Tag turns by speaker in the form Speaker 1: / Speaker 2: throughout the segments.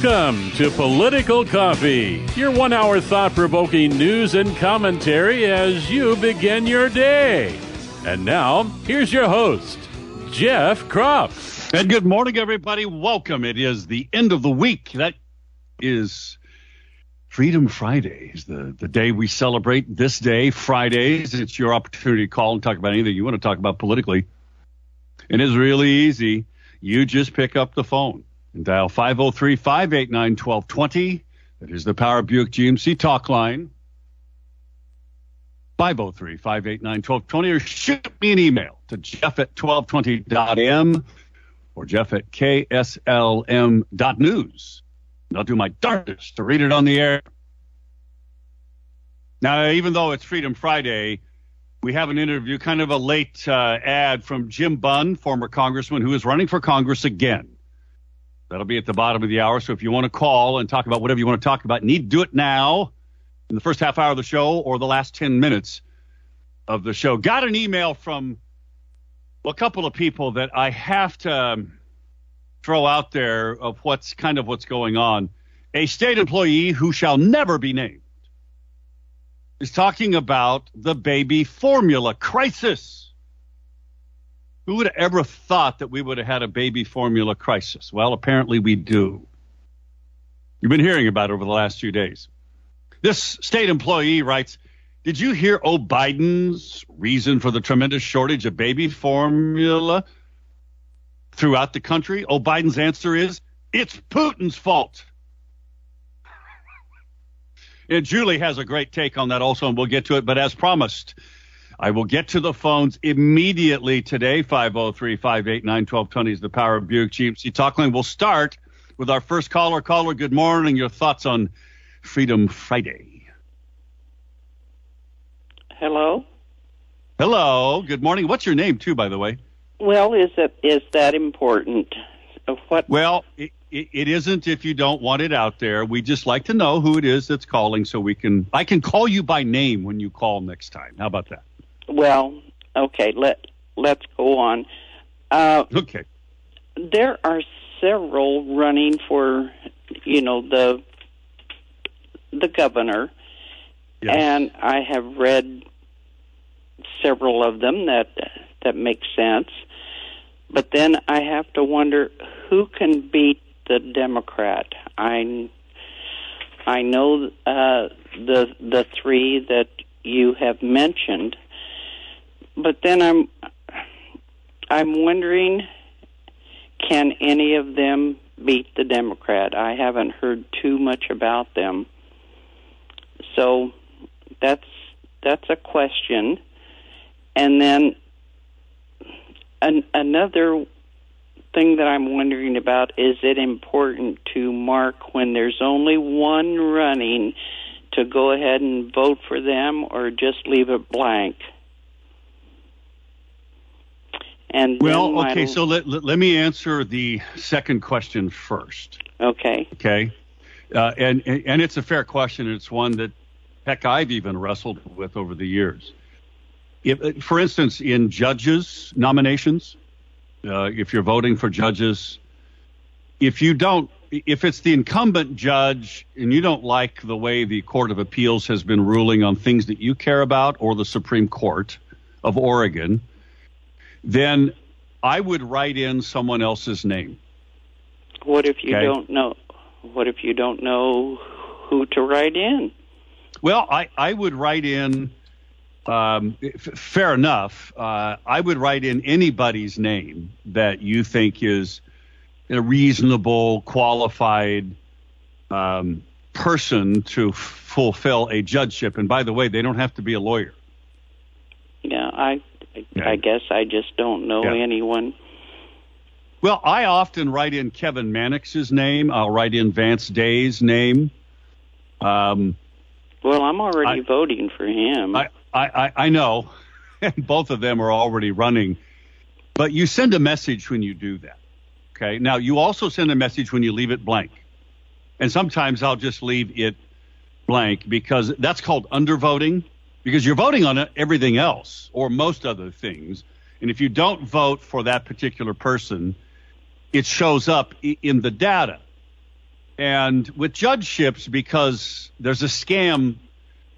Speaker 1: Welcome to Political Coffee, your one hour thought provoking news and commentary as you begin your day. And now, here's your host, Jeff Kropp.
Speaker 2: And good morning, everybody. Welcome. It is the end of the week. That is Freedom Fridays, the, the day we celebrate this day, Fridays. It's your opportunity to call and talk about anything you want to talk about politically. And it's really easy. You just pick up the phone and dial 503 589 1220. That is the Power Buick GMC talk line. 503 589 1220 or shoot me an email to jeff at 1220.m or jeff at kslm.news. I'll do my darndest to read it on the air. Now, even though it's Freedom Friday, we have an interview, kind of a late uh, ad from Jim Bunn, former congressman who is running for Congress again. That'll be at the bottom of the hour. So if you want to call and talk about whatever you want to talk about, need to do it now in the first half hour of the show or the last 10 minutes of the show. Got an email from a couple of people that I have to um, throw out there of what's kind of what's going on. A state employee who shall never be named is talking about the baby formula crisis. Who would have ever thought that we would have had a baby formula crisis? Well, apparently we do. You've been hearing about it over the last few days. This state employee writes, Did you hear O. Biden's reason for the tremendous shortage of baby formula throughout the country? O. Biden's answer is, It's Putin's fault. and Julie has a great take on that also, and we'll get to it. But as promised, I will get to the phones immediately today. 503 589 1220 is the Power of Buick GMC Talk Line. We'll start with our first caller. Caller, good morning. Your thoughts on Freedom Friday?
Speaker 3: Hello.
Speaker 2: Hello. Good morning. What's your name, too, by the way?
Speaker 3: Well, is it is that important? What?
Speaker 2: Well, it, it, it isn't if you don't want it out there. We just like to know who it is that's calling, so we can. I can call you by name when you call next time. How about that?
Speaker 3: Well, okay, let let's go on. Uh,
Speaker 2: okay.
Speaker 3: There are several running for, you know, the the governor,
Speaker 2: Yes.
Speaker 3: and I have read several of them that that make sense. But then I have to wonder who can beat the Democrat. I I know uh, the the three that you have mentioned, but then I'm I'm wondering can any of them beat the Democrat? I haven't heard too much about them. So that's that's a question. And then an, another thing that I'm wondering about is it important to mark when there's only one running to go ahead and vote for them or just leave it blank? And
Speaker 2: Well, okay, so let, let, let me answer the second question first.
Speaker 3: okay,
Speaker 2: Okay. Uh, and, and it's a fair question. It's one that, heck, I've even wrestled with over the years. If, for instance, in judges' nominations, uh, if you're voting for judges, if you don't, if it's the incumbent judge and you don't like the way the Court of Appeals has been ruling on things that you care about or the Supreme Court of Oregon, then I would write in someone else's name.
Speaker 3: what if you
Speaker 2: Okay.
Speaker 3: don't know? What if you don't know who to write in?
Speaker 2: Well, I, I would write in, um, f- fair enough. Uh, I would write in anybody's name that you think is a reasonable, qualified um, person to f- fulfill a judgeship. And by the way, they don't have to be a lawyer.
Speaker 3: Yeah, I
Speaker 2: Yeah.
Speaker 3: I guess I just don't know
Speaker 2: Yeah.
Speaker 3: anyone.
Speaker 2: Well, I often write in Kevin Mannix's name. I'll write in Vance Day's name. Um,
Speaker 3: Well, I'm already
Speaker 2: I-
Speaker 3: voting for him.
Speaker 2: I, I, I, I know, both of them are already running. But you send a message when you do that. Okay. Now you also send a message when you leave it blank, and sometimes I'll just leave it blank because that's called undervoting because you're voting on everything else or most other things, and if you don't vote for that particular person, it shows up in the data. And with judgeships, because there's a scam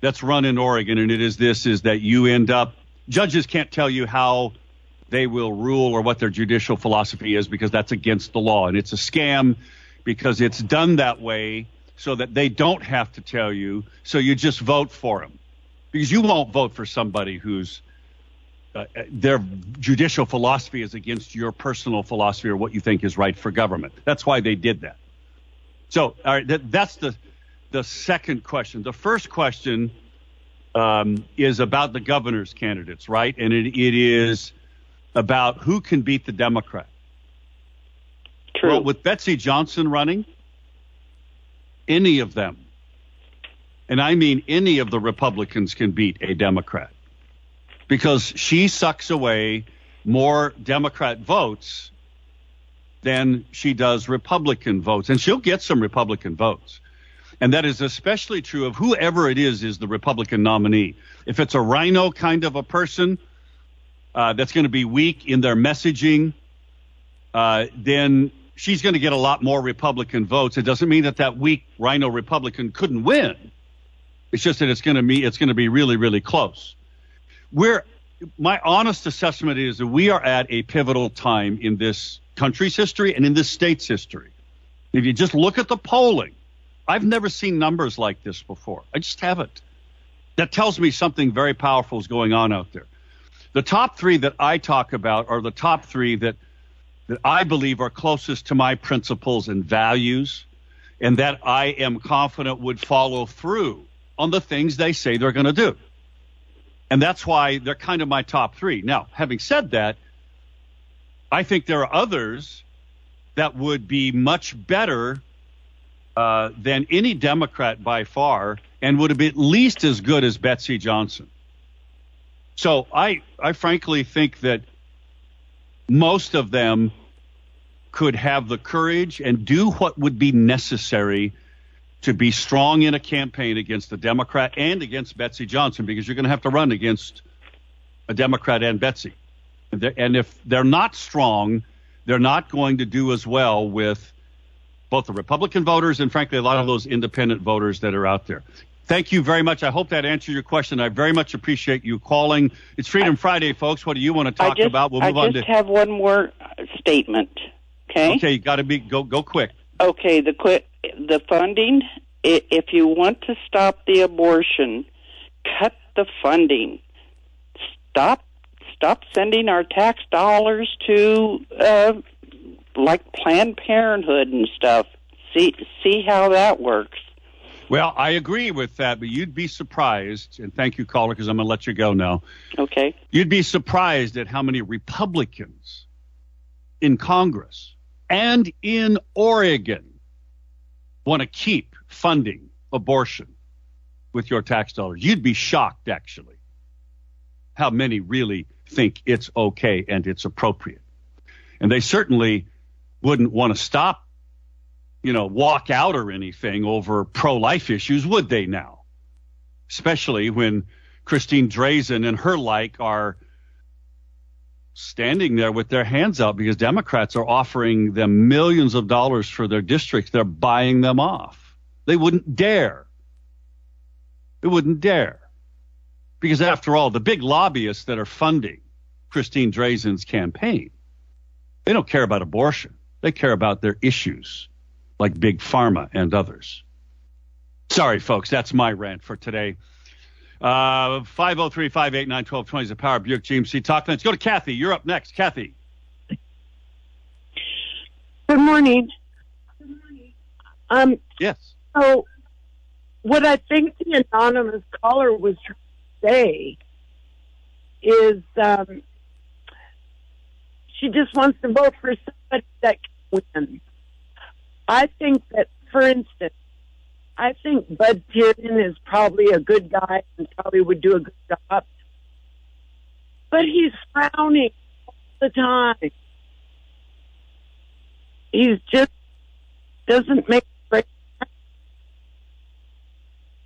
Speaker 2: that's run in Oregon, and it is this: is that you end up judges can't tell you how they will rule or what their judicial philosophy is because that's against the law, and it's a scam because it's done that way so that they don't have to tell you. So you just vote for them because you won't vote for somebody who's uh, their judicial philosophy is against your personal philosophy or what you think is right for government. That's why they did that. So, all right, that, that's the the second question. The first question um, is about the governor's candidates, right? And it, it is about who can beat the Democrat.
Speaker 3: True.
Speaker 2: Well, with Betsy Johnson running, any of them, and I mean any of the Republicans can beat a Democrat because she sucks away more Democrat votes than she does Republican votes. And she'll get some Republican votes. And that is especially true of whoever it is is the Republican nominee. If it's a rhino kind of a person uh, that's going to be weak in their messaging, uh, then she's going to get a lot more Republican votes. It doesn't mean that that weak rhino Republican couldn't win. It's just that it's going to be it's going to be really really close. We're my honest assessment is that we are at a pivotal time in this country's history and in this state's history. If you just look at the polling, I've never seen numbers like this before. I just haven't. That tells me something very powerful is going on out there. The top three that I talk about are the top three that that I believe are closest to my principles and values, and that I am confident would follow through on the things they say they're going to do. And that's why they're kind of my top three. Now, having said that, I think there are others that would be much better uh, than any Democrat by far and would have been at least as good as Betsy Johnson. So I, I frankly think that most of them could have the courage and do what would be necessary to be strong in a campaign against the Democrat and against Betsy Johnson because you're going to have to run against a Democrat and Betsy. And if they're not strong, they're not going to do as well with both the Republican voters and, frankly, a lot of those independent voters that are out there. Thank you very much. I hope that answered your question. I very much appreciate you calling. It's Freedom I, Friday, folks. What do you want to talk
Speaker 3: just,
Speaker 2: about?
Speaker 3: We'll move I on to. I just have one more uh, statement. Okay.
Speaker 2: Okay, you got to be go go quick.
Speaker 3: Okay, the quick the funding. If you want to stop the abortion, cut the funding. Stop stop sending our tax dollars to uh, like Planned Parenthood and stuff. See see how that works.
Speaker 2: Well, I agree with that, but you'd be surprised, and thank you, caller, because I'm going to let you go now.
Speaker 3: Okay.
Speaker 2: You'd be surprised at how many Republicans in Congress and in Oregon want to keep funding abortion with your tax dollars. You'd be shocked, actually, how many really think it's okay and it's appropriate. And they certainly wouldn't want to stop, you know, walk out or anything over pro life issues, would they now? Especially when Christine Drazan and her like are standing there with their hands out because Democrats are offering them millions of dollars for their districts. They're buying them off. They wouldn't dare. They wouldn't dare. Because after all, the big lobbyists that are funding Christine Drazan's campaign, they don't care about abortion. They care about their issues, like Big Pharma and others. Sorry, folks, that's my rant for today. Uh, 503 589 1220 is the Power Buick GMC talk. Let's go to Kathy. You're up next. Kathy.
Speaker 4: Good morning. Good morning. Um,
Speaker 2: yes.
Speaker 4: So, what I think the anonymous caller was trying to say is um, she just wants to vote for somebody that can win. I think that, for instance, I think Bud Tiernan is probably a good guy and probably would do a good job. But he's frowning all the time. He's just doesn't make great.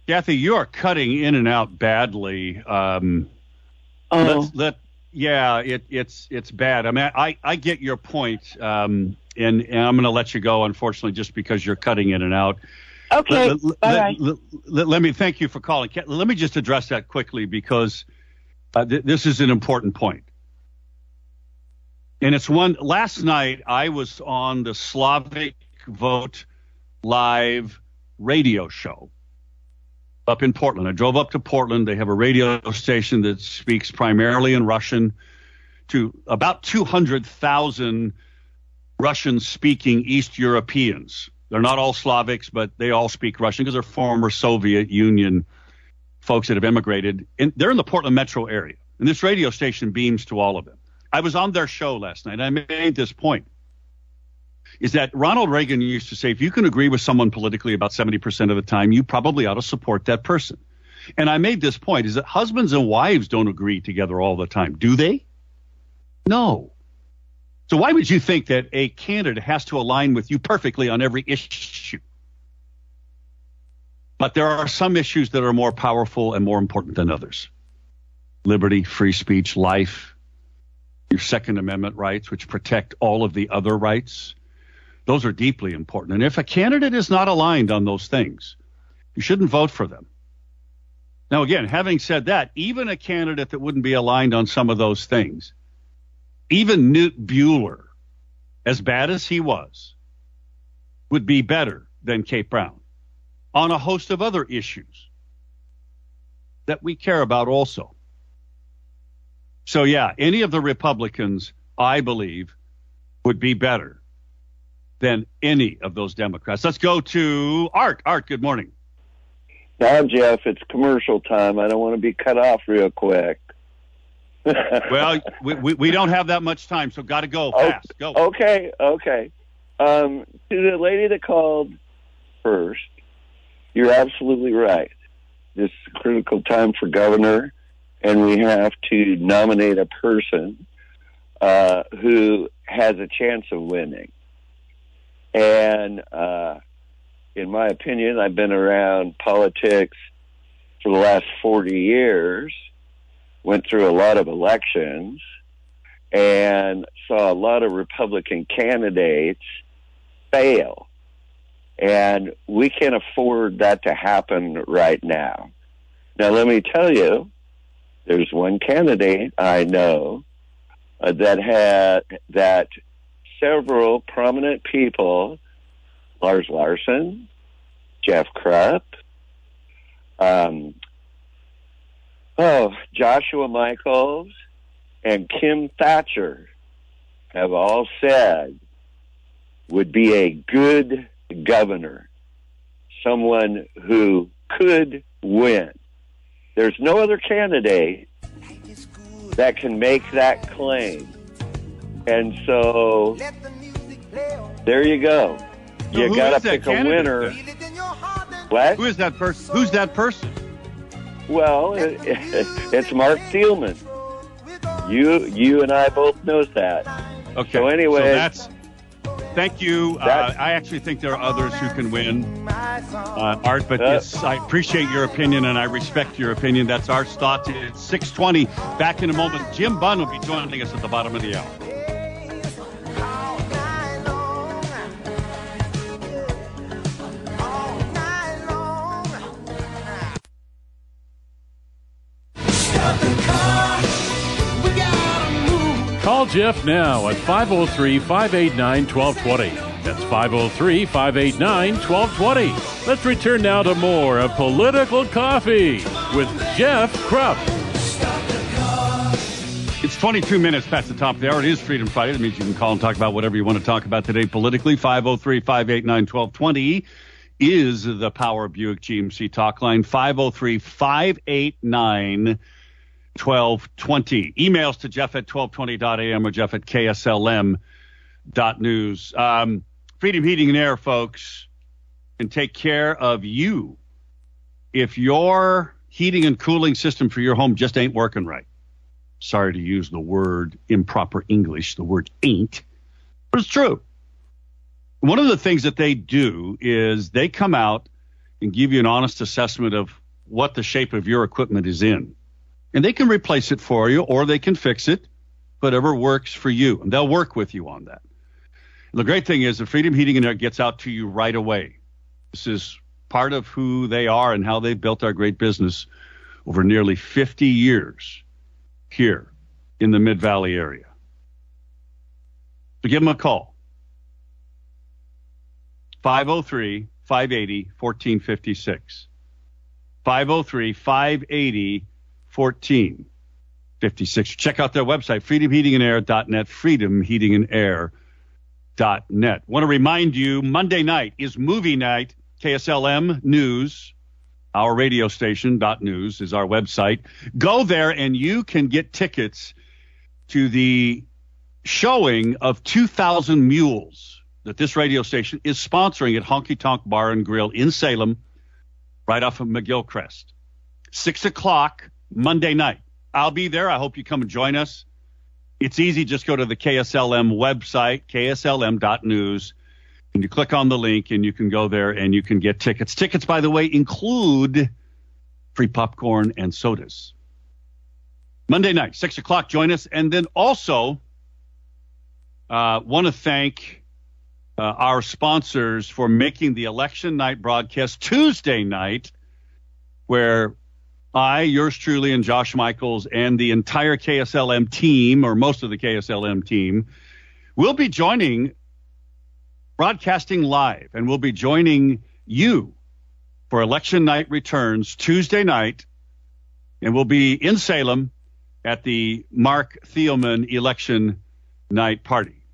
Speaker 2: Kathy, you are cutting in and out badly. Um,
Speaker 4: oh.
Speaker 2: Let's let yeah, it, it's it's bad. I mean, I, I get your point, um, and, and I'm going to let you go, unfortunately, just because you're cutting in and out.
Speaker 4: Okay.
Speaker 2: Let, let,
Speaker 4: bye
Speaker 2: let, let, let me thank you for calling. Let me just address that quickly because uh, th- this is an important point. And it's one. Last night I was on the Slavic Vote live radio show up in Portland. I drove up to Portland. They have a radio station that speaks primarily in Russian to about 200,000 Russian speaking East Europeans. They're not all Slavics, but they all speak Russian because they're former Soviet Union folks that have immigrated. And they're in the Portland metro area. And this radio station beams to all of them. I was on their show last night. I made this point is that Ronald Reagan used to say, if you can agree with someone politically about 70% of the time, you probably ought to support that person. And I made this point is that husbands and wives don't agree together all the time, do they? No. So why would you think that a candidate has to align with you perfectly on every issue? But there are some issues that are more powerful and more important than others. Liberty, free speech, life, your Second Amendment rights, which protect all of the other rights. Those are deeply important. And if a candidate is not aligned on those things, you shouldn't vote for them. Now, again, having said that, even a candidate that wouldn't be aligned on some of those things, even Knute Buehler, as bad as he was, would be better than Kate Brown on a host of other issues that we care about also. So, yeah, any of the Republicans, I believe, would be better than any of those Democrats. Let's go to Art. Art, good morning.
Speaker 5: Now, Jeff, it's commercial time. I don't want to be cut off real quick.
Speaker 2: Well, we, we, we, don't have that much time, so got to go fast. Go.
Speaker 5: Okay, okay. Um, to the lady that called first, you're absolutely right. This is a critical time for governor, and we have to nominate a person uh, who has a chance of winning. And uh, in my opinion, I've been around politics for the last 40 years, went through a lot of elections, and saw a lot of Republican candidates fail. And we can't afford that to happen right now. Now, let me tell you, there's one candidate I know uh, that had that several prominent people Lars Larson, Jeff Kropp, um, oh, Joshua Michaels, and Kim Thatcher have all said would be a good governor, someone who could win. There's no other candidate that can make that claim. And so there you go. You got to pick a winner.
Speaker 2: Then?
Speaker 5: What?
Speaker 2: Who is that person? Who's that person?
Speaker 5: Well, it's Marc Thielman. You, you, and I both knows that.
Speaker 2: Okay.
Speaker 5: So anyway,
Speaker 2: so that's. Thank you. Uh, I actually think there are others who can win, uh, Art. But
Speaker 5: Uh,
Speaker 2: yes, I appreciate your opinion and I respect your opinion. That's Art's thoughts. It's six twenty. Back in a moment. Jim Bunn will be joining us at the bottom of the hour.
Speaker 1: Jeff now at 503 589 1220. That's 503 589 1220. Let's return now to more of Political Coffee with Jeff Kropp.
Speaker 2: It's 22 minutes past the top of the hour. It is Freedom Friday. That means you can call and talk about whatever you want to talk about today politically. 503 589 1220 is the Power Buick GMC talk line. 503 589 1220. Emails to Jeff at 1220.am or Jeff at KSLM.news. Um, Freedom Heating and Air, folks, can take care of you if your heating and cooling system for your home just ain't working right. Sorry to use the word improper English, the word ain't, but it's true. One of the things that they do is they come out and give you an honest assessment of what the shape of your equipment is in And they can replace it for you or they can fix it, whatever works for you. And they'll work with you on that. And the great thing is the Freedom Heating and Air gets out to you right away. This is part of who they are and how they've built our great business over nearly 50 years here in the Mid Valley area. So give them a call. 503 580 1456. 503 580 1456. Check out their website, freedomheatingandair.net, freedomheatingandair.net. Want to remind you, Monday night is movie night. KSLM News, our radio station, dot news is our website. Go there and you can get tickets to the showing of 2,000 Mules that this radio station is sponsoring at Honky Tonk Bar and Grill in Salem, right off of McGilchrist. Six o'clock Monday night. I'll be there. I hope you come and join us. It's easy. Just go to the KSLM website, kslm.news, and you click on the link and you can go there and you can get tickets. Tickets, by the way, include free popcorn and sodas. Monday night, six o'clock, join us. And then also, uh, want to thank uh, our sponsors for making the election night broadcast Tuesday night, where I, yours truly, and Josh Michaels and the entire KSLM team, or most of the KSLM team, will be joining broadcasting live, and we'll be joining you for election night returns Tuesday night, and we'll be in Salem at the Marc Thielman election night party.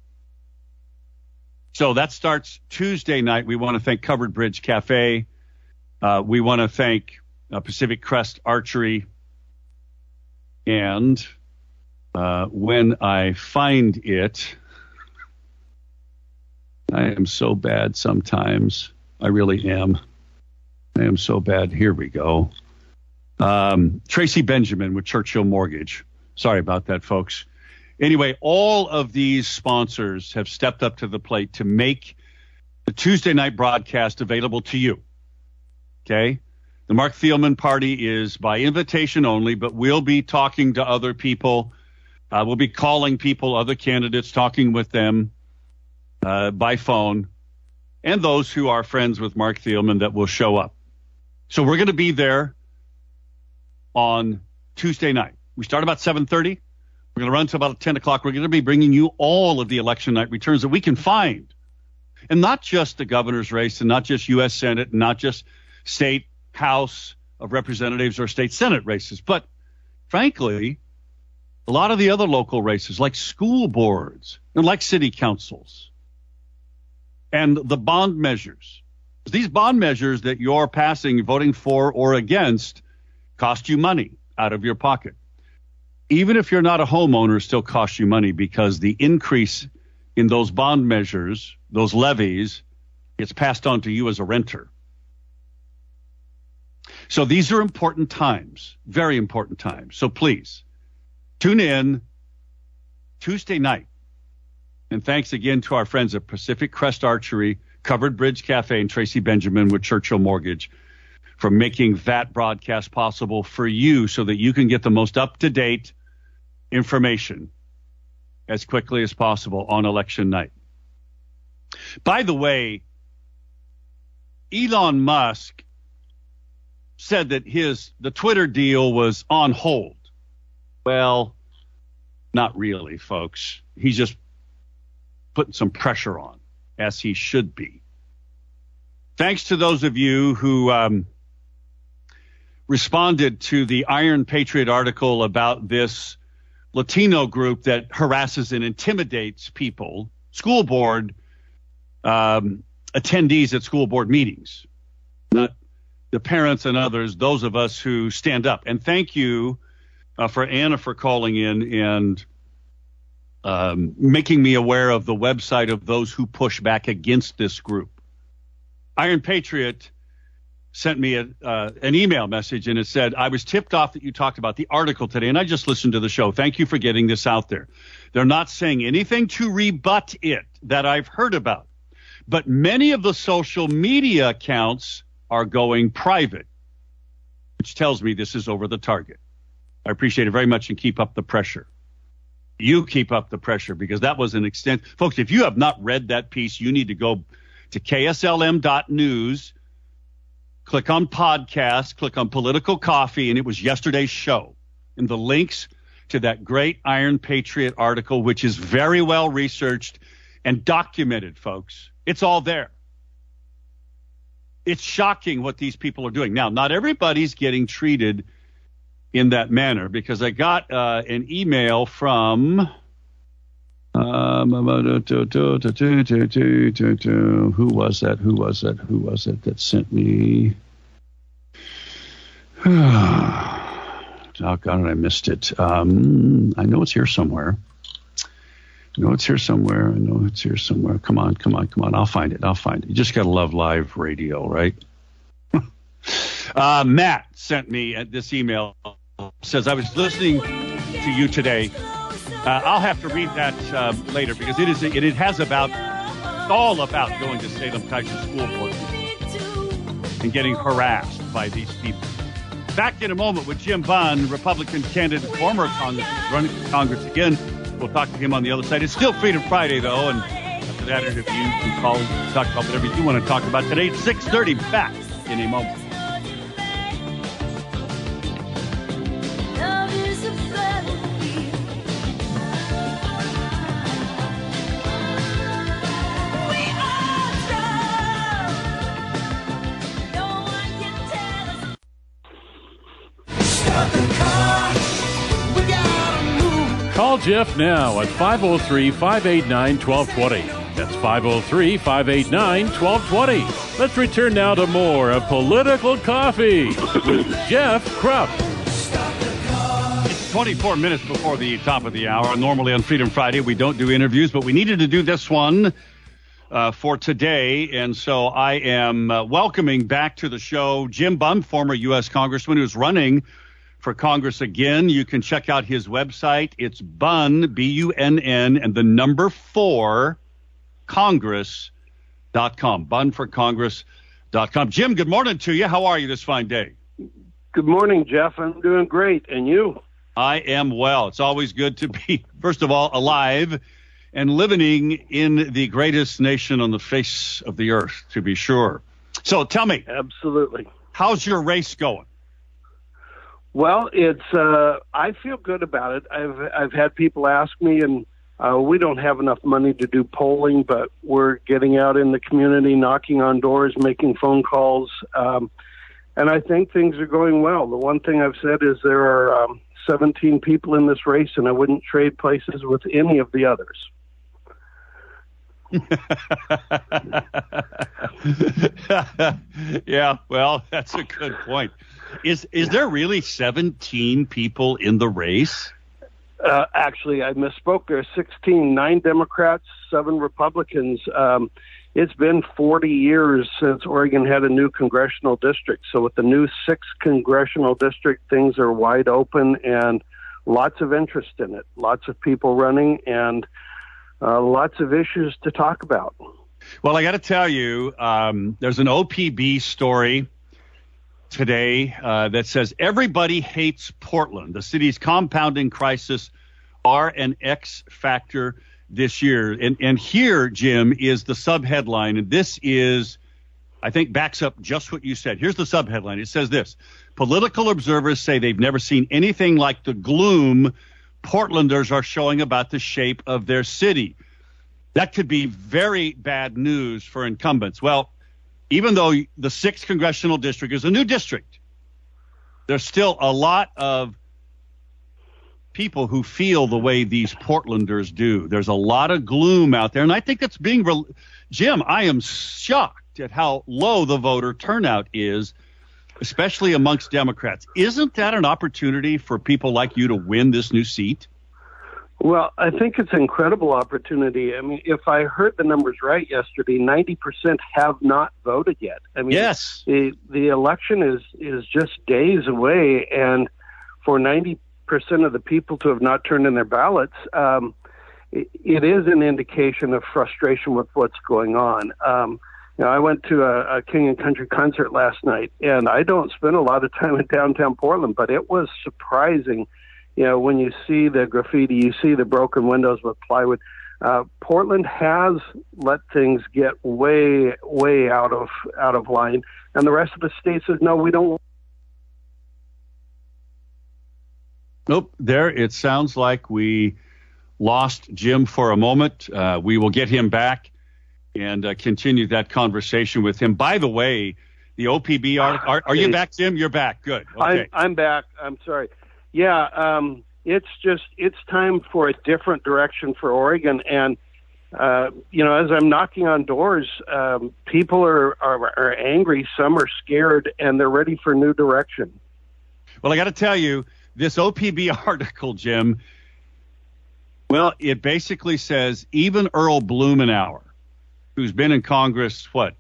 Speaker 2: So that starts Tuesday night. We want to thank Covered Bridge Cafe. Uh, we want to thank uh, Pacific Crest Archery. And uh, when I find it, I am so bad sometimes. I really am. I am so bad. Here we go. Um, Tracy Benjamin with Churchill Mortgage. Sorry about that, folks. Anyway, all of these sponsors have stepped up to the plate to make the Tuesday night broadcast available to you. Okay. The Marc Thielman party is by invitation only, but we'll be talking to other people. Uh, we'll be calling people, other candidates, talking with them uh, by phone, and those who are friends with Marc Thielman that will show up. So we're going to be there on Tuesday night. We start about 7:30. We're going to run to about 10 o'clock. We're going to be bringing you all of the election night returns that we can find, and not just the governor's race, and not just U.S. Senate, and not just state House of Representatives or state Senate races, but frankly, a lot of the other local races, like school boards and like city councils, and the bond measures. These bond measures that you're passing, voting for or against, cost you money out of your pocket. Even if you're not a homeowner, it still costs you money because the increase in those bond measures, those levies, gets passed on to you as a renter. So these are important times, very important times. So please tune in Tuesday night. And thanks again to our friends at Pacific Crest Archery, Covered Bridge Cafe, and Tracy Benjamin with Churchill Mortgage for making that broadcast possible for you so that you can get the most up to date information as quickly as possible on election night. By the way, Elon Musk said that his the Twitter deal was on hold. Well, not really, folks. He's just putting some pressure on, as he should be. Thanks to those of you who um, responded to the Iron Patriot article about this Latino group that harasses and intimidates people, school board um, attendees at school board meetings. Not the parents and others, those of us who stand up. And thank you uh, for Anna for calling in and um, making me aware of the website of those who push back against this group. Iron Patriot sent me a, uh, an email message and it said, I was tipped off that you talked about the article today and I just listened to the show. Thank you for getting this out there. They're not saying anything to rebut it that I've heard about. But many of the social media accounts are going private, which tells me this is over the target. I appreciate it very much and keep up the pressure. You keep up the pressure because that was an extent. Folks, if you have not read that piece, you need to go to kslm.news, click on podcast, click on political coffee, and it was yesterday's show. And the links to that great Iron Patriot article, which is very well researched and documented, folks. It's all there. It's shocking what these people are doing. Now, not everybody's getting treated in that manner because I got uh, an email from. Um, who was that? Who was that? Who was it that sent me? Oh, God, I missed it. Um, I know it's here somewhere. Know it's here somewhere. I know it's here somewhere. Come on, come on, come on. I'll find it. I'll find it. You just got to love live radio, right? uh, Matt sent me this email. Says, I was listening to you today. Uh, I'll have to read that uh, later because it is it, it has about all about going to Salem Keizer School Board and getting harassed by these people. Back in a moment with Jim Bunn, Republican candidate, former Congress, running Congress again. We'll talk to him on the other side. It's still Freedom Friday, though, and after that interview, you can call talk about whatever you want to talk about today. It's 6.30, back in a moment.
Speaker 1: Jeff now at 503 589 1220. That's 503 589 1220. Let's return now to more of Political Coffee with Jeff Kropp.
Speaker 2: It's 24 minutes before the top of the hour. Normally on Freedom Friday, we don't do interviews, but we needed to do this one uh, for today. And so I am uh, welcoming back to the show Jim Bunn, former U.S. Congressman who's running for Congress again. You can check out his website. It's Bunn, B U N N, and the number four, Congress.com. Bunn for Congress.com. Jim, good morning to you. How are you this fine day?
Speaker 6: Good morning, Jeff. I'm doing great. And you?
Speaker 2: I am well. It's always good to be, first of all, alive and living in the greatest nation on the face of the earth, to be sure. So tell me.
Speaker 6: Absolutely.
Speaker 2: How's your race going?
Speaker 6: Well, it's uh, I feel good about it. I've I've had people ask me, and uh, we don't have enough money to do polling, but we're getting out in the community, knocking on doors, making phone calls, um, and I think things are going well. The one thing I've said is there are um, 17 people in this race, and I wouldn't trade places with any of the others.
Speaker 2: yeah, well, that's a good point. Is is there really 17 people in the race?
Speaker 6: Uh, actually, I misspoke. There are 16, nine Democrats, seven Republicans. Um, it's been 40 years since Oregon had a new congressional district. So with the new sixth congressional district, things are wide open and lots of interest in it. Lots of people running and uh, lots of issues to talk about.
Speaker 2: Well, I got to tell you, um, there's an OPB story today uh, that says everybody hates Portland. The city's compounding crisis are an X factor this year. And, and here, Jim, is the subheadline. And this is, I think, backs up just what you said. Here's the subheadline. It says this Political observers say they've never seen anything like the gloom Portlanders are showing about the shape of their city. That could be very bad news for incumbents. Well, even though the sixth congressional district is a new district, there's still a lot of people who feel the way these Portlanders do. There's a lot of gloom out there, and I think that's being. Re- Jim, I am shocked at how low the voter turnout is, especially amongst Democrats. Isn't that an opportunity for people like you to win this new seat?
Speaker 6: Well, I think it's an incredible opportunity. I mean, if I heard the numbers right yesterday, 90% have not voted yet. I mean,
Speaker 2: yes.
Speaker 6: the the election is is just days away and for 90% of the people to have not turned in their ballots, um, it, it is an indication of frustration with what's going on. Um, You know, I went to a, a King and Country concert last night, and I don't spend a lot of time in downtown Portland, but it was surprising. You know, when you see the graffiti, you see the broken windows with plywood. Uh, Portland has let things get way, way out of out of line, and the rest of the state says no, we don't.
Speaker 2: Nope. There, it sounds like we lost Jim for a moment. Uh, we will get him back and uh, continue that conversation with him. By the way, the OPB article. Are, are you back, Jim? You're back. Good.
Speaker 6: Okay. I'm, I'm back. I'm sorry. Yeah, um, it's just it's time for a different direction for Oregon, and uh, you know, as I'm knocking on doors, um, people are, are are angry. Some are scared, and they're ready for new direction.
Speaker 2: Well, I got to tell you, this OPB article, Jim. Well, it basically says even Earl Blumenauer who's been in Congress, what,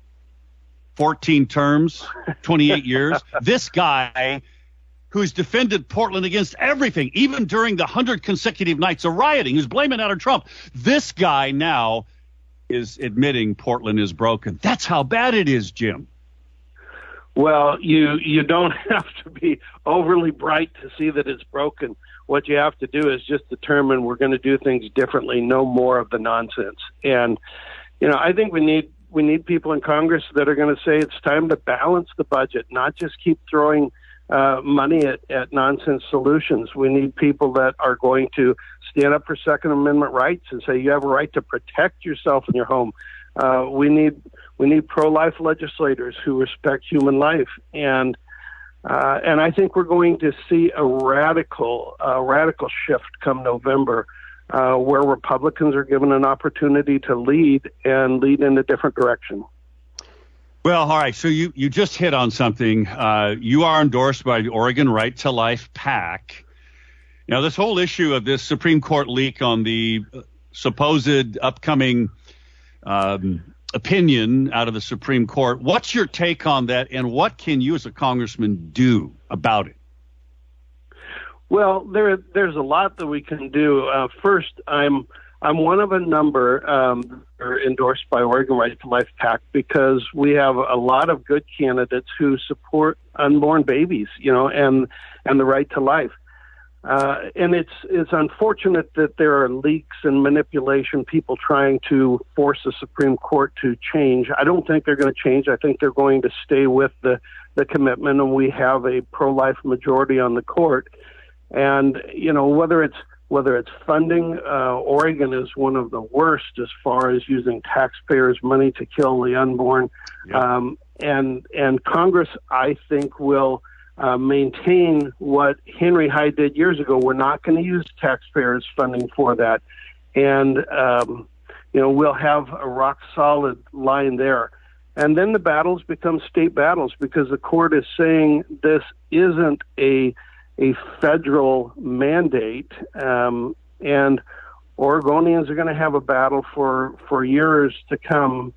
Speaker 2: 14 terms, 28 years. This guy who's defended Portland against everything, even during the 100 consecutive nights of rioting, who's blaming on Trump. This guy now is admitting Portland is broken. That's how bad it is, Jim.
Speaker 6: Well, you you don't have to be overly bright to see that it's broken. What you have to do is just determine we're going to do things differently, no more of the nonsense. And you know, I think we need we need people in Congress that are going to say it's time to balance the budget, not just keep throwing uh, money at, at nonsense solutions. We need people that are going to stand up for Second Amendment rights and say you have a right to protect yourself in your home. Uh, we need we need pro-life legislators who respect human life, and uh, and I think we're going to see a radical radical shift come November uh, where Republicans are given an opportunity to lead and lead in a different direction.
Speaker 2: Well, all right. So you, you just hit on something. Uh, you are endorsed by the Oregon Right to Life PAC. Now, this whole issue of this Supreme Court leak on the supposed upcoming um, opinion out of the Supreme Court, what's your take on that, and what can you as a congressman do about it?
Speaker 6: Well, there there's a lot that we can do. Uh, first, I'm I'm one of a number um, are endorsed by Oregon Right to Life PAC because we have a lot of good candidates who support unborn babies, you know, and and the right to life. Uh, and it's it's unfortunate that there are leaks and manipulation, people trying to force the Supreme Court to change. I don't think they're going to change. I think they're going to stay with the the commitment, and we have a pro-life majority on the court. And you know whether it's whether it's funding, uh, Oregon is one of the worst as far as using taxpayers' money to kill the unborn. Yeah. Um, and and Congress, I think, will uh, maintain what Henry Hyde did years ago. We're not going to use taxpayers' funding for that, and um, you know we'll have a rock solid line there. And then the battles become state battles because the court is saying this isn't a a federal mandate, um, and Oregonians are going to have a battle for for years to come,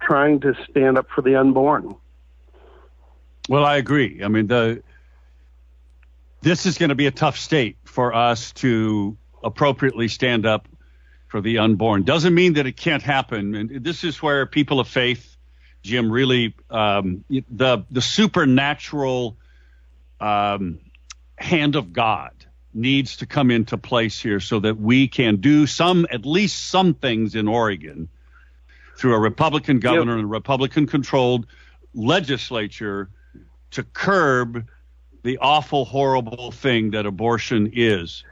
Speaker 6: trying to stand up for the unborn.
Speaker 2: Well, I agree. I mean, the this is going to be a tough state for us to appropriately stand up for the unborn. Doesn't mean that it can't happen. And this is where people of faith, Jim, really um, the the supernatural um, hand of God needs to come into place here so that we can do some, at least some things in Oregon through a Republican governor yep. and a Republican controlled legislature to curb the awful, horrible thing that abortion is.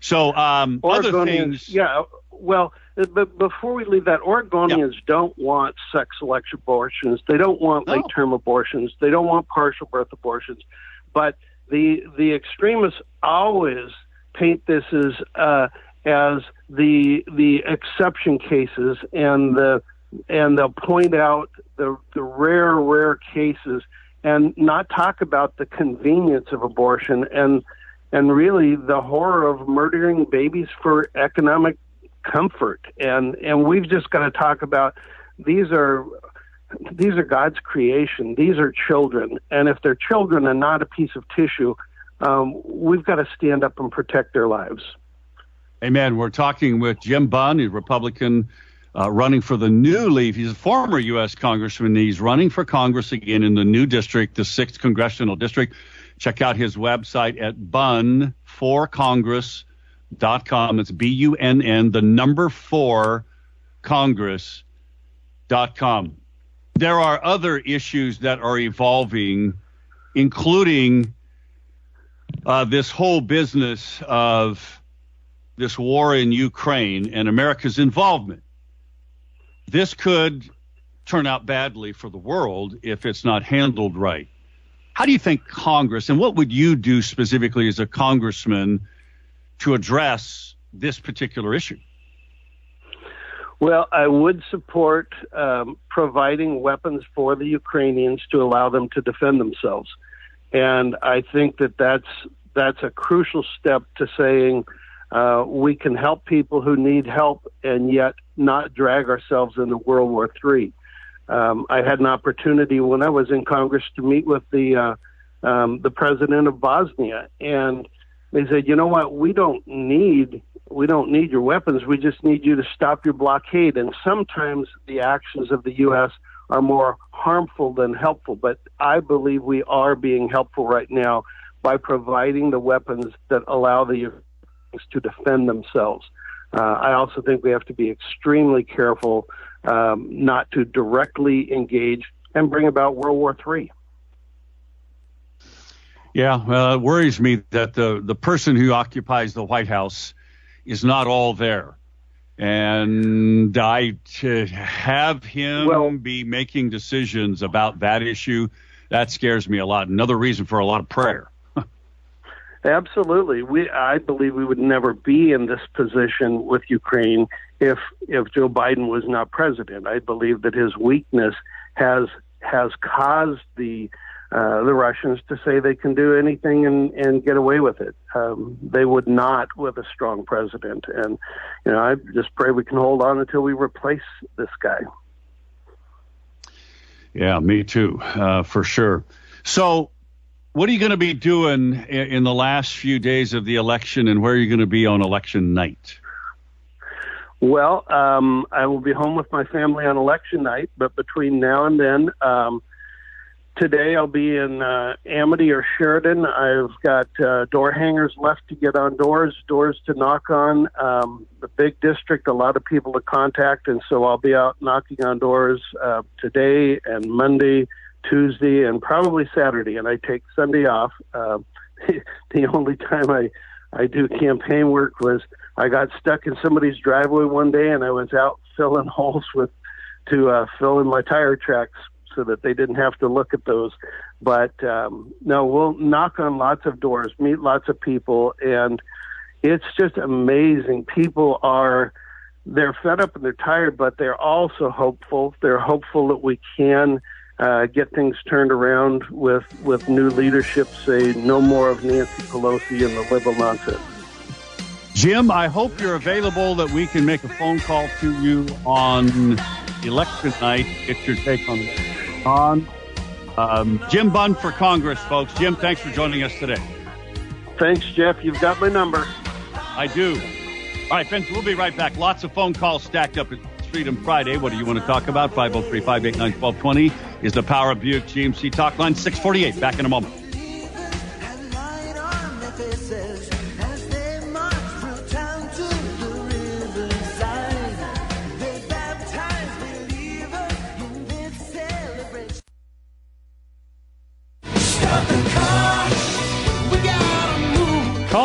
Speaker 2: So, um, other things.
Speaker 6: Yeah, well, but before we leave that, Oregonians don't want sex selection abortions. They don't want late term abortions. They don't want partial birth abortions. But the the extremists always paint this as uh, as the the exception cases and the and they'll point out the the rare rare cases and not talk about the convenience of abortion and and really the horror of murdering babies for economic comfort. And and we've just got to talk about these are these are God's creation. These are children, and if they're children and not a piece of tissue, um, we've got to stand up and protect their lives.
Speaker 2: Amen. We're talking with Jim Bunn, a Republican uh, running for the new leaf. He's a former U.S. Congressman. He's running for Congress again in the new district, the 6th Congressional District. Check out his website at bunnforcongress.com. It's B U N N, the number four congress.com. There are other issues that are evolving, including uh, this whole business of this war in Ukraine and America's involvement. This could turn out badly for the world if it's not handled right. How do you think Congress, and what would you do specifically as a congressman to address this particular issue?
Speaker 6: Well, I would support um, providing weapons for the Ukrainians to allow them to defend themselves, and I think that that's that's a crucial step to saying uh, we can help people who need help and yet not drag ourselves into World War III. Um, I had an opportunity when I was in Congress to meet with the uh, um, the president of Bosnia, and they said, "You know what? We don't need we don't need your weapons. We just need you to stop your blockade." And sometimes the actions of the U.S. are more harmful than helpful. But I believe we are being helpful right now by providing the weapons that allow the Ukrainians to defend themselves. Uh, I also think we have to be extremely careful um, not to directly engage and bring about World War III.
Speaker 2: Yeah, uh, it worries me that the, the person who occupies the White House is not all there. And I to have him well, be making decisions about that issue, that scares me a lot. Another reason for a lot of prayer.
Speaker 6: Absolutely. We I believe we would never be in this position with Ukraine if if Joe Biden was not president. I believe that his weakness has has caused the uh, the Russians to say they can do anything and, and get away with it. Um, they would not with a strong president. And, you know, I just pray we can hold on until we replace this guy.
Speaker 2: Yeah, me too, uh, for sure. So, what are you going to be doing in the last few days of the election, and where are you going to be on election night?
Speaker 6: Well, um, I will be home with my family on election night, but between now and then, um, today I'll be in uh, Amity or Sheridan. I've got uh, door hangers left to get on doors, doors to knock on. Um, the big district, a lot of people to contact, and so I'll be out knocking on doors uh, today and Monday Tuesday, and probably Saturday, and I take Sunday off. Uh, the only time I I do campaign work was I got stuck in somebody's driveway one day, and I was out filling holes with to uh, fill in my tire tracks so that they didn't have to look at those. But um, no, we'll knock on lots of doors, meet lots of people, and it's just amazing. People are they're fed up and they're tired, but they're also hopeful. They're hopeful that we can uh, get things turned around with with new leadership. Say no more of Nancy Pelosi and the liberal nonsense.
Speaker 2: Jim, I hope you're available that we can make a phone call to you on election night. Get your take on on um, Jim Bunn for Congress, folks. Jim, thanks for joining us today.
Speaker 6: Thanks, Jeff. You've got my number.
Speaker 2: I do. All right, friends, we'll be right back. Lots of phone calls stacked up. At Freedom Friday. What do you want to talk about? 503 589 1220 is the Power of Buick GMC Talk Line 648. Back in a moment.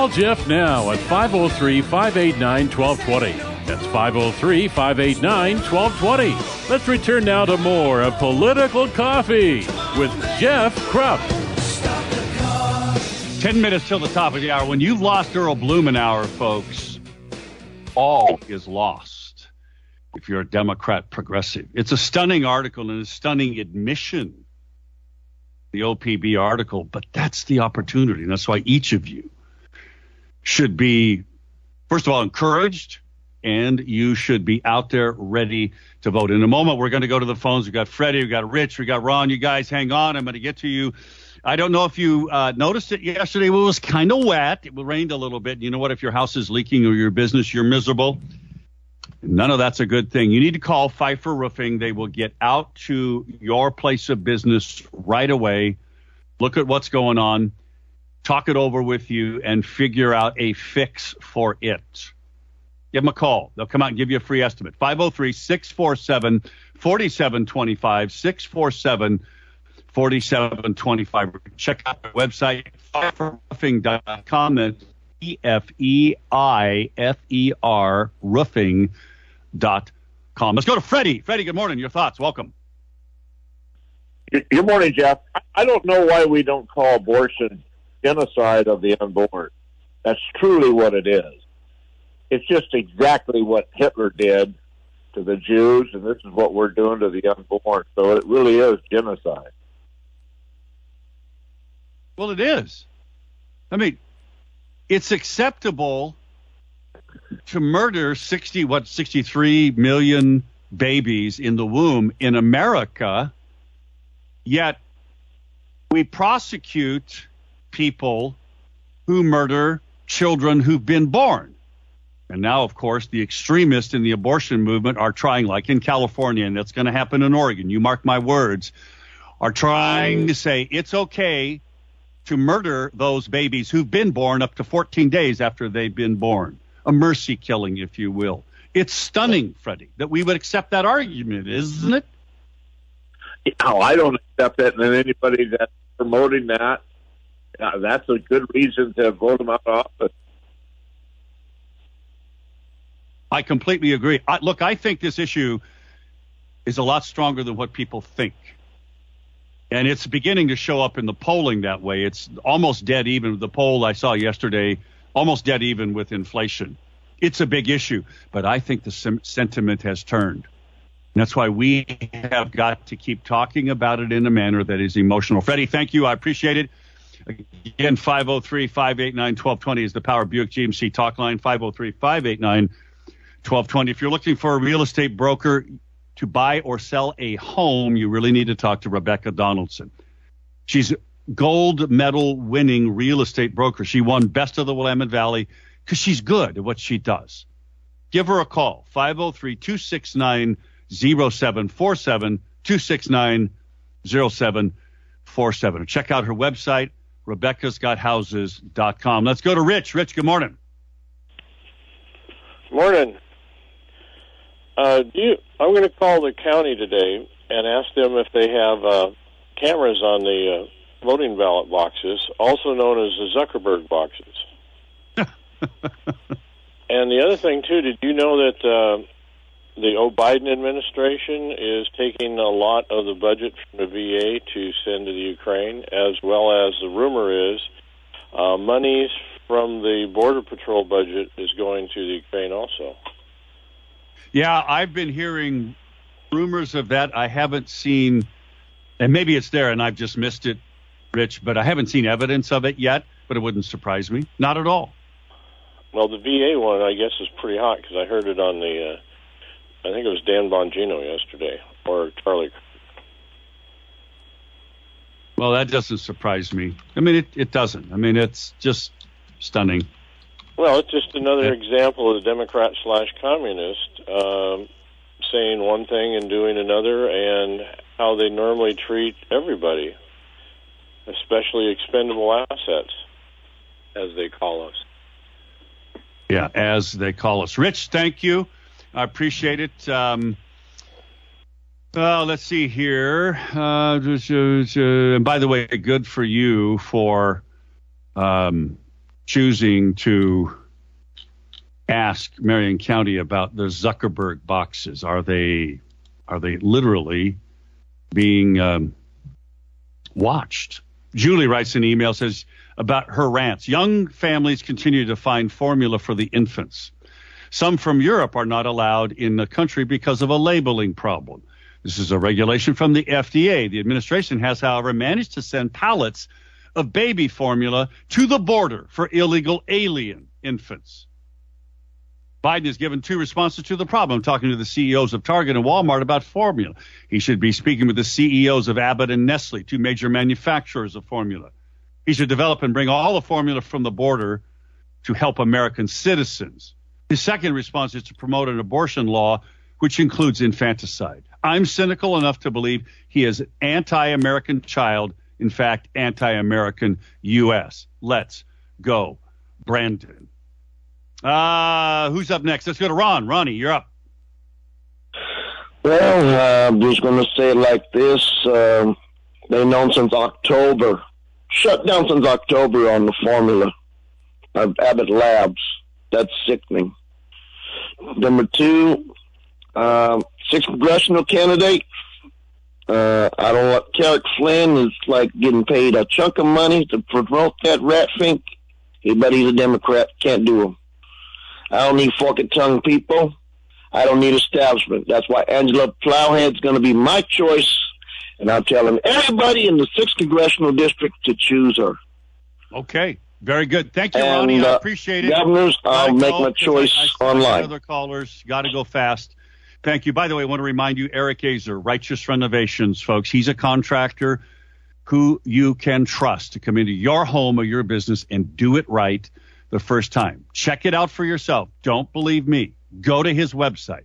Speaker 1: Call Jeff now at 503 589 1220. That's 503 589 1220. Let's return now to more of Political Coffee with Jeff Kropp.
Speaker 2: 10 minutes till the top of the hour. When you've lost Earl Blumenauer, folks, all is lost if you're a Democrat progressive. It's a stunning article and a stunning admission, the OPB article, but that's the opportunity. And that's why each of you should be, first of all, encouraged and you should be out there ready to vote. In a moment, we're going to go to the phones. We've got Freddie, we've got Rich, we got Ron. You guys hang on. I'm going to get to you. I don't know if you uh, noticed it yesterday. It was kind of wet. It rained a little bit. You know what? If your house is leaking or your business, you're miserable. None of that's a good thing. You need to call Pfeiffer Roofing. They will get out to your place of business right away, look at what's going on, talk it over with you, and figure out a fix for it. Give them a call. They'll come out and give you a free estimate. 503 647 4725. 647 4725. Check out their website, pfeifferroofing.com. That's E F E I F E R roofing.com. Let's go to Freddie. Freddie, good morning. Your thoughts. Welcome.
Speaker 7: Good morning, Jeff. I don't know why we don't call abortion genocide of the unborn. That's truly what it is. It's just exactly what Hitler did to the Jews, and this is what we're doing to the unborn. So it really is genocide.
Speaker 2: Well, it is. I mean, it's acceptable to murder 60 what 63 million babies in the womb in America yet we prosecute people who murder children who've been born and now of course the extremists in the abortion movement are trying like in California and that's going to happen in Oregon you mark my words are trying to say it's okay to murder those babies who've been born up to 14 days after they've been born. A mercy killing, if you will. It's stunning, Freddie, that we would accept that argument, isn't it?
Speaker 7: No, I don't accept it, and anybody that's promoting that, that's a good reason to vote them out of office.
Speaker 2: I completely agree. I, look, I think this issue is a lot stronger than what people think. And it's beginning to show up in the polling that way. It's almost dead even. with The poll I saw yesterday, almost dead even with inflation. It's a big issue, but I think the sem- sentiment has turned. And that's why we have got to keep talking about it in a manner that is emotional. Freddie, thank you. I appreciate it. Again, 503 589 1220 is the Power Buick GMC talk line 503 589 1220. If you're looking for a real estate broker, to buy or sell a home, you really need to talk to Rebecca Donaldson. She's gold medal winning real estate broker. She won Best of the Willamette Valley because she's good at what she does. Give her a call, 503 269 0747 269 0747. Check out her website, Rebecca'sGotHouses.com. Let's go to Rich. Rich, good morning.
Speaker 8: Morning. Uh, do you, I'm going to call the county today and ask them if they have uh, cameras on the uh, voting ballot boxes, also known as the Zuckerberg boxes. and the other thing too, did you know that uh, the Biden administration is taking a lot of the budget from the VA to send to the Ukraine, as well as the rumor is uh, monies from the Border Patrol budget is going to the Ukraine also.
Speaker 2: Yeah, I've been hearing rumors of that. I haven't seen, and maybe it's there and I've just missed it, Rich, but I haven't seen evidence of it yet, but it wouldn't surprise me. Not at all.
Speaker 8: Well, the VA one, I guess, is pretty hot because I heard it on the, uh, I think it was Dan Bongino yesterday, or Charlie.
Speaker 2: Well, that doesn't surprise me. I mean, it, it doesn't. I mean, it's just stunning.
Speaker 8: Well, it's just another example of the Democrat slash communist um, saying one thing and doing another, and how they normally treat everybody, especially expendable assets, as they call us.
Speaker 2: Yeah, as they call us. Rich, thank you. I appreciate it. Um, uh, let's see here. Uh, and by the way, good for you for um, choosing to ask Marion County about the Zuckerberg boxes. Are they are they literally being um, watched? Julie writes an email says about her rants. Young families continue to find formula for the infants. Some from Europe are not allowed in the country because of a labeling problem. This is a regulation from the FDA. The administration has, however, managed to send pallets of baby formula to the border for illegal alien infants. Biden has given two responses to the problem, talking to the CEOs of Target and Walmart about formula. He should be speaking with the CEOs of Abbott and Nestle, two major manufacturers of formula. He should develop and bring all the formula from the border to help American citizens. His second response is to promote an abortion law which includes infanticide. I'm cynical enough to believe he is an anti American child, in fact, anti American U.S. Let's go, Brandon. Uh, who's up next? Let's go to Ron. Ronnie, you're up.
Speaker 9: Well, uh, I'm just going to say it like this. Um, they've known since October, shut down since October on the formula of Abbott Labs. That's sickening. Number two, six congressional candidate. Uh, I don't want Carrick Flynn is like getting paid a chunk of money to promote that rat fink. But he's a Democrat. Can't do him. I don't need forked tongue people. I don't need establishment. That's why Angela Plowhead's going to be my choice. And I'm telling everybody in the 6th Congressional District to choose her.
Speaker 2: Okay. Very good. Thank you, Ronnie. And, uh, I appreciate it.
Speaker 9: Governors, I'll make my choice
Speaker 2: I, I,
Speaker 9: online.
Speaker 2: Other callers, got to go fast. Thank you. By the way, I want to remind you, Eric Azer, Righteous Renovations, folks. He's a contractor who you can trust to come into your home or your business and do it right the first time. Check it out for yourself. Don't believe me. Go to his website,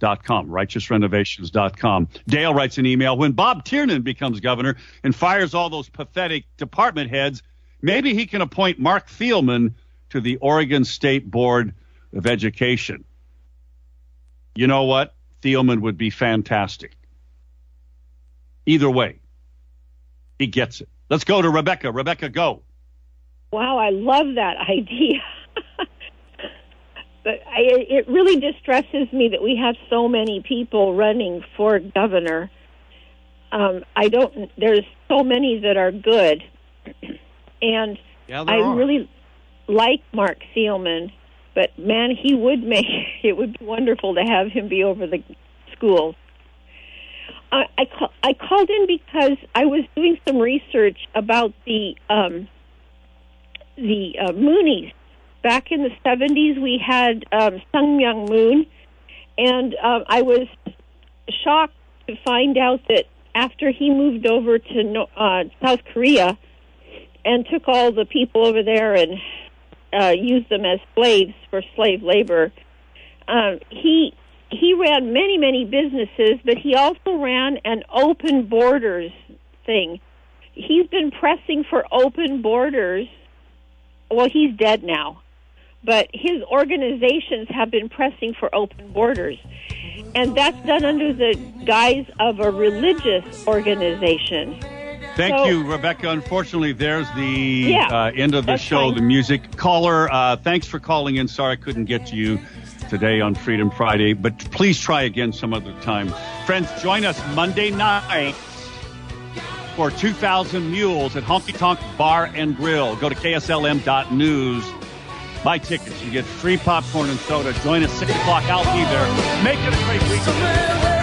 Speaker 2: righteousrenovations.com, righteousrenovations.com. Dale writes an email when Bob Tiernan becomes governor and fires all those pathetic department heads, maybe he can appoint Marc Thielman to the Oregon State Board of Education. You know what? Thielman would be fantastic. Either way, he gets it. Let's go to Rebecca. Rebecca, go.
Speaker 10: Wow, I love that idea. but I, it really distresses me that we have so many people running for governor. Um, I don't. There's so many that are good, and
Speaker 2: yeah,
Speaker 10: I
Speaker 2: are.
Speaker 10: really like Marc Thielman. But man, he would make it would be wonderful to have him be over the schools. I I, call, I called in because I was doing some research about the um, the uh, Moonies. Back in the seventies, we had um, Sun Myung Moon, and um, I was shocked to find out that after he moved over to uh, South Korea and took all the people over there and uh, used them as slaves for slave labor. Um, he he ran many many businesses, but he also ran an open borders thing. He's been pressing for open borders. Well, he's dead now, but his organizations have been pressing for open borders, and that's done under the guise of a religious organization.
Speaker 2: Thank
Speaker 10: So-
Speaker 2: you, Rebecca. Unfortunately, there's the
Speaker 10: Yeah,
Speaker 2: uh, end of the show,
Speaker 10: fine.
Speaker 2: the music. Caller, uh, thanks for calling in. Sorry I couldn't get to you today on Freedom Friday, but please try again some other time. Friends, join us Monday night for 2,000 Mules at Honky Tonk Bar and Grill. Go to KSLM.news. Buy tickets. You get free popcorn and soda. Join us 6 o'clock. I'll be there. Make it a great week.